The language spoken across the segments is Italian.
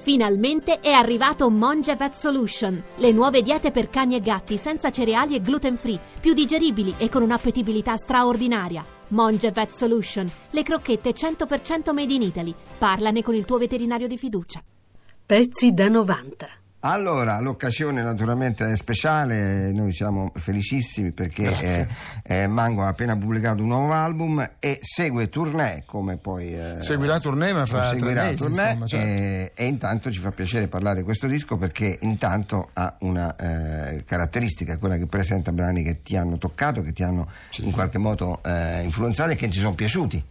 Finalmente è arrivato Monge Vet Solution, le nuove diete per cani e gatti senza cereali e gluten free, più digeribili e con un'appetibilità straordinaria. Monge Vet Solution, le crocchette 100% made in Italy. Parlane con il tuo veterinario di fiducia. Pezzi da 90. Allora, l'occasione naturalmente è speciale, noi siamo felicissimi perché eh, eh, Mango ha appena pubblicato un nuovo album e segue tournée come poi... Eh, Seguirà tournée ma fra seguirà mesi, tournée, insomma, certo. e, e intanto ci fa piacere parlare di questo disco perché intanto ha una eh, caratteristica, quella che presenta brani che ti hanno toccato, che ti hanno in qualche modo eh, influenzato e che ti sono piaciuti.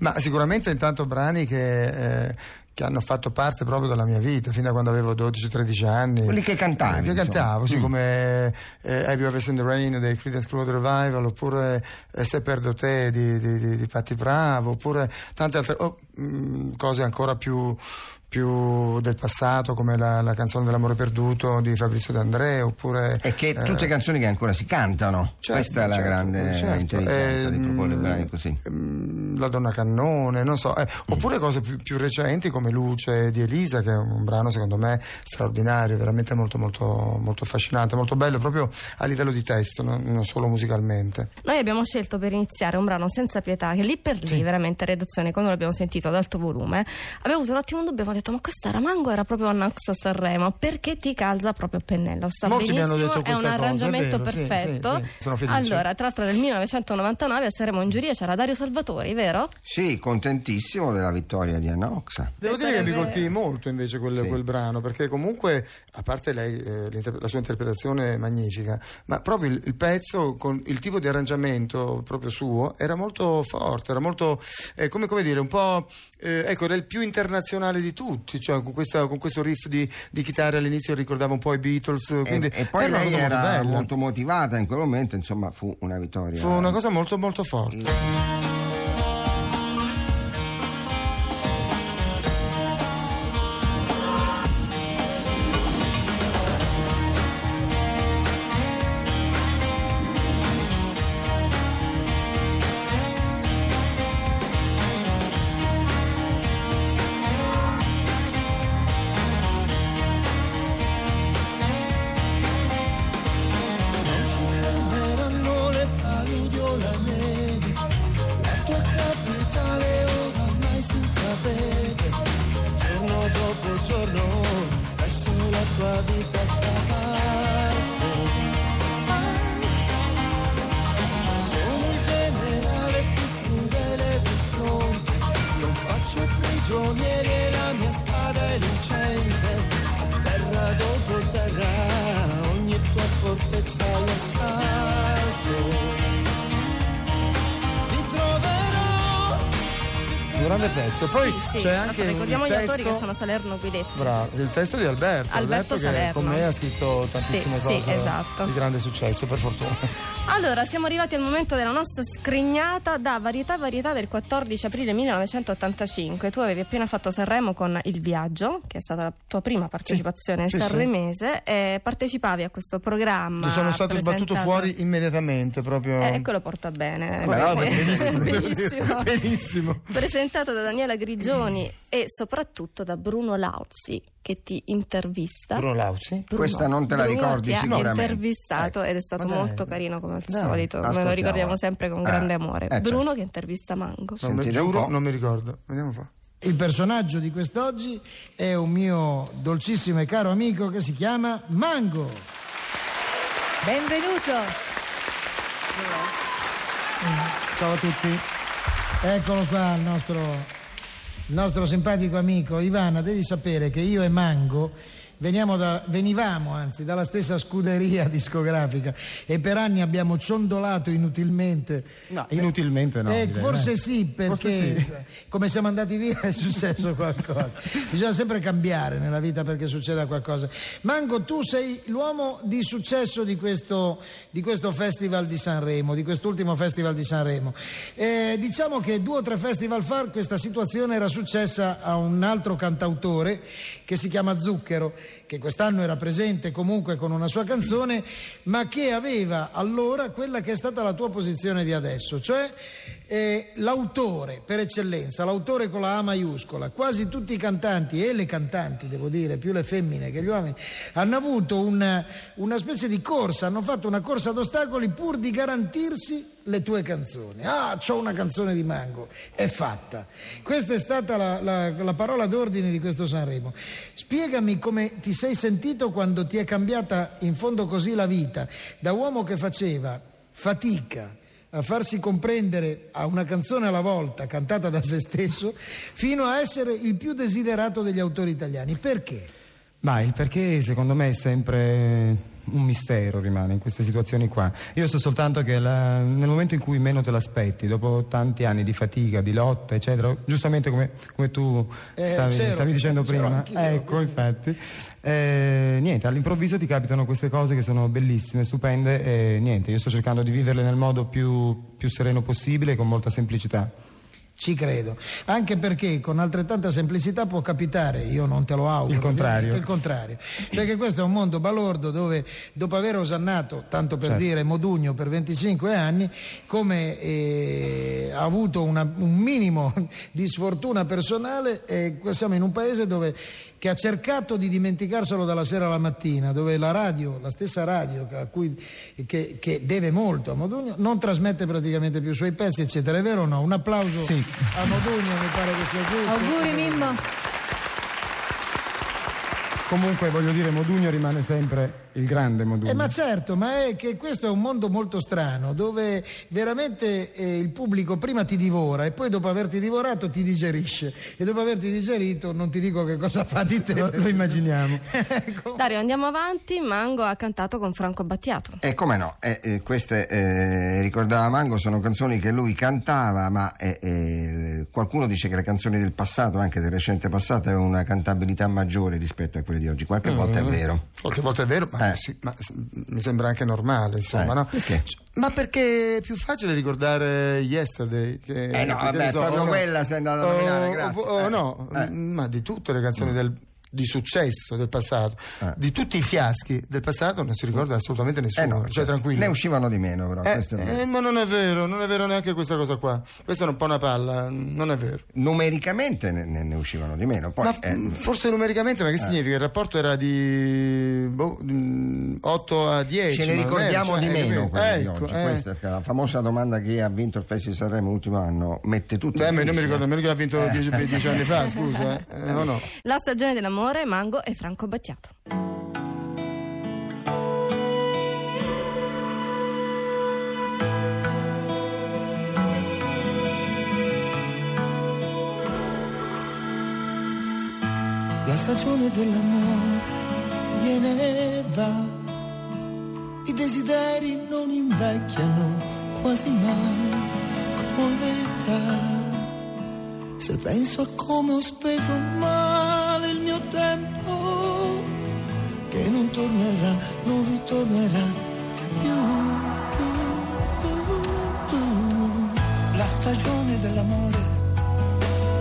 Ma sicuramente intanto brani che, eh, che hanno fatto parte proprio della mia vita, fin da quando avevo 12-13 anni. Quelli che cantavi, Eh, Che insomma. cantavo, sì, Mm. come eh, Have You Ever Seen the Rain dei Creedence Clearwater Revival, oppure eh, Se perdo te di, di, di, di Patti Bravo, oppure tante altre oh, mm, cose ancora più più del passato come la, la canzone dell'amore perduto di Fabrizio D'André oppure E che eh, tutte canzoni che ancora si cantano. Certo, Questa è la certo, grande certo. intelligenza di Ehm, proporre brani così. ehm, La donna cannone, non so, eh, oppure cose più, più recenti come Luce di Elisa, che è un brano secondo me straordinario, veramente molto, molto, molto affascinante, molto bello proprio a livello di testo, non, non solo musicalmente. Noi abbiamo scelto per iniziare un brano senza pietà, che lì per lì, veramente a redazione, quando l'abbiamo sentito ad alto volume, avevo avuto un attimo un dubbio, abbiamo detto, ma questa era Mango, era proprio Annox a Sanremo, perché ti calza proprio a pennello? Sta Molti mi hanno benissimo, detto è un cosa, è arrangiamento vero, perfetto. sì, sì, sono felice. allora, tra l'altro nel 1999 a Sanremo in giuria c'era Dario Salvatori, vero? Sì, contentissimo della vittoria di Anna Oxa. Devo dire che mi colpì molto invece quel, Sì. quel brano, perché comunque, a parte lei, eh, la sua interpretazione è magnifica, ma proprio il, il pezzo, con il tipo di arrangiamento proprio suo, era molto forte, era molto, eh, come, come dire, un po', eh, ecco, era il più internazionale di tutti, cioè con, questa- con questo riff di, di chitarra all'inizio ricordava un po' i Beatles, quindi e, e poi lei cosa molto era bella. molto motivata in quel momento, insomma, fu una vittoria. Fu una cosa molto molto forte. Erano grande pezzo. Poi sì, sì. c'è anche l'altro ricordiamo gli testo... autori che sono Salerno Guidetti. Bravo, il testo di Alberto, Alberto che Salerno. con me ha scritto tantissime Sì, sì, cose esatto. di grande successo, per fortuna. Allora, siamo arrivati al momento della nostra scrignata da Varietà Varietà del 14 aprile 1985. Tu avevi appena fatto Sanremo con Il Viaggio, che è stata la tua prima partecipazione sì, sì. sanremese, e partecipavi a questo programma. Mi sono stato sbattuto presentato- fuori immediatamente, proprio. Eh, quello porta bene. Eh, bravo, benissimo, Benissimo. benissimo. Presentato da Daniela Grigioni e soprattutto da Bruno Lauzi, che ti intervista. Bruno Lauzi? Bruno- Questa non te la Bruno ricordi ti ha sicuramente. intervistato Ecco. ed è stato dai. molto carino come al Dai, solito. Me lo ricordiamo sempre con Eh, grande amore. eh, Bruno certo. che intervista Mango. Non mi giuro, non mi ricordo. Vediamo po'. Il personaggio di quest'oggi è un mio dolcissimo e caro amico che si chiama Mango. Benvenuto. Ciao a tutti. Eccolo qua il nostro, il nostro simpatico amico. Ivana, devi sapere che io e Mango da- venivamo anzi dalla stessa scuderia discografica e per anni abbiamo ciondolato inutilmente. No, inutilmente no, Eh, forse eh. sì, perché Forse come siamo andati via è successo qualcosa. Bisogna sempre cambiare nella vita perché succeda qualcosa. Mango, tu sei l'uomo di successo di questo, di questo festival di Sanremo, di quest'ultimo festival di Sanremo. Eh, diciamo che due o tre festival fa questa situazione era successa a un altro cantautore che si chiama Zucchero, che quest'anno era presente comunque con una sua canzone, ma che aveva allora quella che è stata la tua posizione di adesso, cioè eh, l'autore per eccellenza, l'autore con la A maiuscola. Quasi tutti i cantanti e le cantanti, devo dire, più le femmine che gli uomini, hanno avuto una, una specie di corsa, hanno fatto una corsa ad ostacoli pur di garantirsi le tue canzoni. Ah, c'ho una canzone di Mango, è fatta. Questa è stata la, la- la parola d'ordine di questo Sanremo. Spiegami come ti sei sentito quando ti è cambiata in fondo così la vita, da uomo che faceva fatica a farsi comprendere a una canzone alla volta, cantata da se stesso, fino a essere il più desiderato degli autori italiani. Perché? Ma il perché secondo me è sempre un mistero rimane in queste situazioni qua. Io so soltanto che la- nel momento in cui meno te l'aspetti, dopo tanti anni di fatica, di lotta, eccetera, giustamente come, come tu Eh, stavi, c'ero, stavi dicendo prima, ecco infatti, eh, niente, all'improvviso ti capitano queste cose che sono bellissime, stupende e niente, io sto cercando di viverle nel modo più, più sereno possibile e con molta semplicità. Ci credo, anche perché con altrettanta semplicità può capitare, io non te lo auguro, Il contrario. il contrario, perché questo è un mondo balordo dove dopo aver osannato, tanto per Certo. dire Modugno per 25 anni, come eh, ha avuto una- un minimo di sfortuna personale, eh, siamo in un paese dove che ha cercato di dimenticarselo dalla sera alla mattina, dove la radio, la stessa radio cui- che- che deve molto a Modugno, non trasmette praticamente più i suoi pezzi, eccetera. È vero o no? Un applauso Sì. a Modugno, mi pare che sia giusto. Auguri Mimmo. Comunque voglio dire, Modugno rimane sempre il grande Modugno. Eh, ma certo, ma è che questo è un mondo molto strano dove veramente eh, il pubblico prima ti divora e poi dopo averti divorato ti digerisce e dopo averti digerito non ti dico che cosa fa di te. lo, lo immaginiamo. Ecco. Dario, andiamo avanti. Mango ha cantato con Franco Battiato. E come no, eh, eh, queste, eh, ricordava Mango, sono canzoni che lui cantava, ma eh, eh, qualcuno dice che le canzoni del passato, anche del recente passato, avevano una cantabilità maggiore rispetto a quelle di oggi. Qualche volta è vero. Qualche volta è vero, ma, Eh. sì, ma mi sembra anche normale, insomma, Eh, no? perché? C- Ma perché è più facile ricordare Yesterday? Che, Eh no, vabbè, so, proprio o no? quella sei andata a O- nominare, o- grazie. o Eh. no, Eh. ma di tutte le canzoni del- di successo del passato, Eh. di tutti i fiaschi del passato non si ricorda assolutamente Eh nessuno, no, cioè certo. tranquillo. Ne uscivano di meno, però. Eh, questo è vero. eh, ma non è vero, non è vero neanche questa cosa qua. Questa è un po' una palla, non è vero. Numericamente ne, ne- uscivano di meno. Poi, Ma eh, f- forse numericamente, ma che significa? Il rapporto era di boh, mm, 8 a 10. ce ne ricordiamo cioè, di eh, meno Ecco, oggi. eh. Questa è la famosa domanda che ha vinto il Festival di Sanremo l'ultimo anno. Mette tutto Beh, non mi ricordo eh. nemmeno che l'ha vinto 10 10 anni fa, scusa. Eh. Eh, no, no. La stagione dell'amore, Mango e Franco Battiato. La stagione dell'amore viene e va, i desideri non invecchiano quasi mai con l'età. Se penso a come ho speso mio tempo, che non tornerà, non ritornerà più. La stagione dell'amore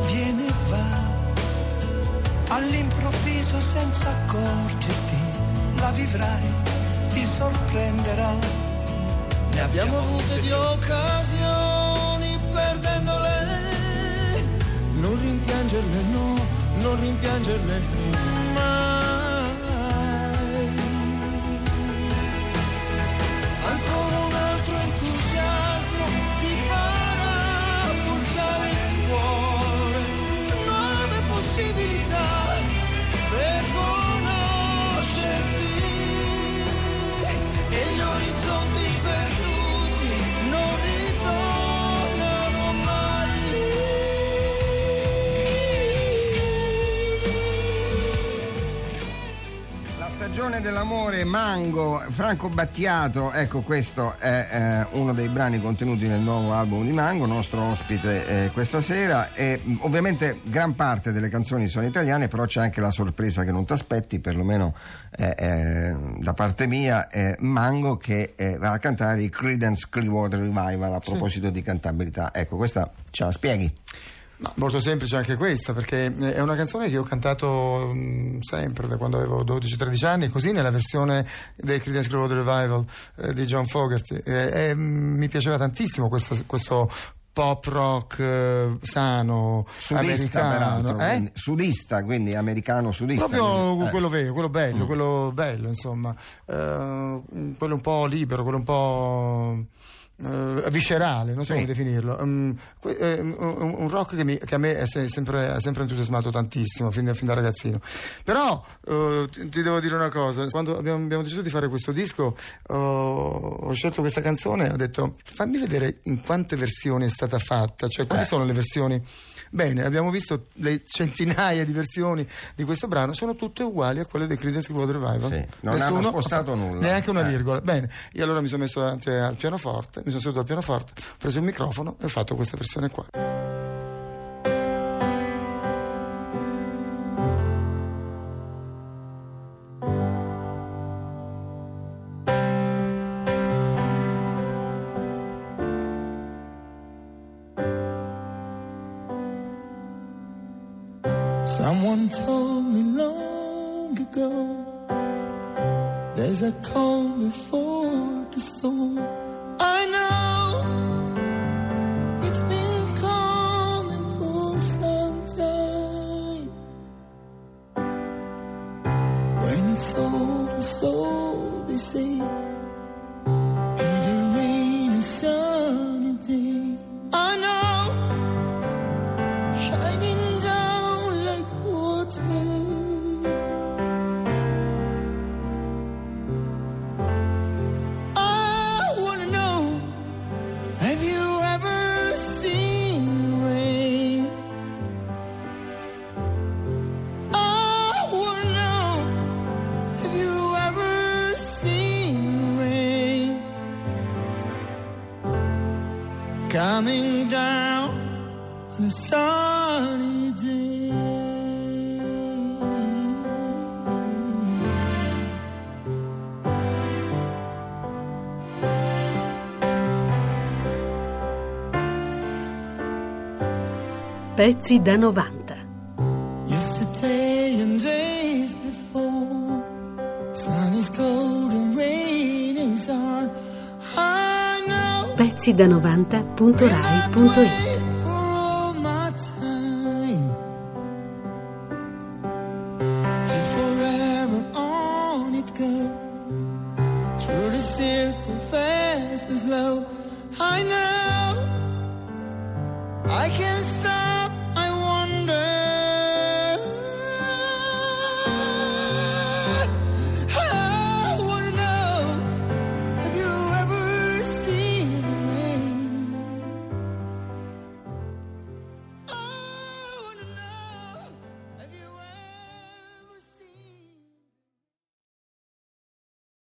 viene e va all'improvviso senza accorgerti, la vivrai, ti sorprenderà. Ne abbiamo avute di occasioni perdendole. Non rimpiangerle, no, non rimpiangerle mai. Stagione dell'amore, Mango, Franco Battiato, ecco questo è eh, uno dei brani contenuti nel nuovo album di Mango, nostro ospite eh, questa sera e ovviamente gran parte delle canzoni sono italiane, però c'è anche la sorpresa che non ti aspetti, perlomeno eh, eh, da parte mia, Mango che eh, va a cantare i Credence Clearwater Revival a proposito di cantabilità. Ecco, questa ce la spieghi? Ma molto semplice anche questa, perché è una canzone che ho cantato mh, sempre da quando avevo 12-13 anni, così nella versione dei Creedence Clearwater Revival eh, di John Fogerty. Eh, e, mh, mi piaceva tantissimo questo, questo pop rock eh, sano, Sudista, americano. Eh? quindi, sudista, quindi americano sudista. Proprio quindi, eh. quello vero, quello bello, Mm. quello bello, insomma, Eh, quello un po' libero, quello un po' eh, viscerale, non so Sì. come definirlo. Mm, que- eh, un, un rock che, mi- che a me è se- sempre, ha sempre entusiasmato tantissimo, fin, fin da ragazzino. Però eh, ti, ti devo dire una cosa, quando abbiamo, abbiamo deciso di fare questo disco, ho- ho scelto questa canzone e ho detto fammi vedere in quante versioni è stata fatta, cioè quali Eh. sono le versioni. Bene, abbiamo visto le centinaia di versioni di questo brano, sono tutte uguali a quelle dei Creedence Clearwater Revival. Sì, non hanno spostato nulla. Neanche una Eh. virgola. Bene, io allora mi sono messo davanti al pianoforte, mi sono seduto al pianoforte, ho preso il microfono e ho fatto questa versione qua. There's a calm before the storm. I know it's been coming for some time. When it's over, so they say, it'll rain a sunny day. I know shining Coming down on a sunny day. Pezzi da 90. siddanoVanta.rai.it I can stop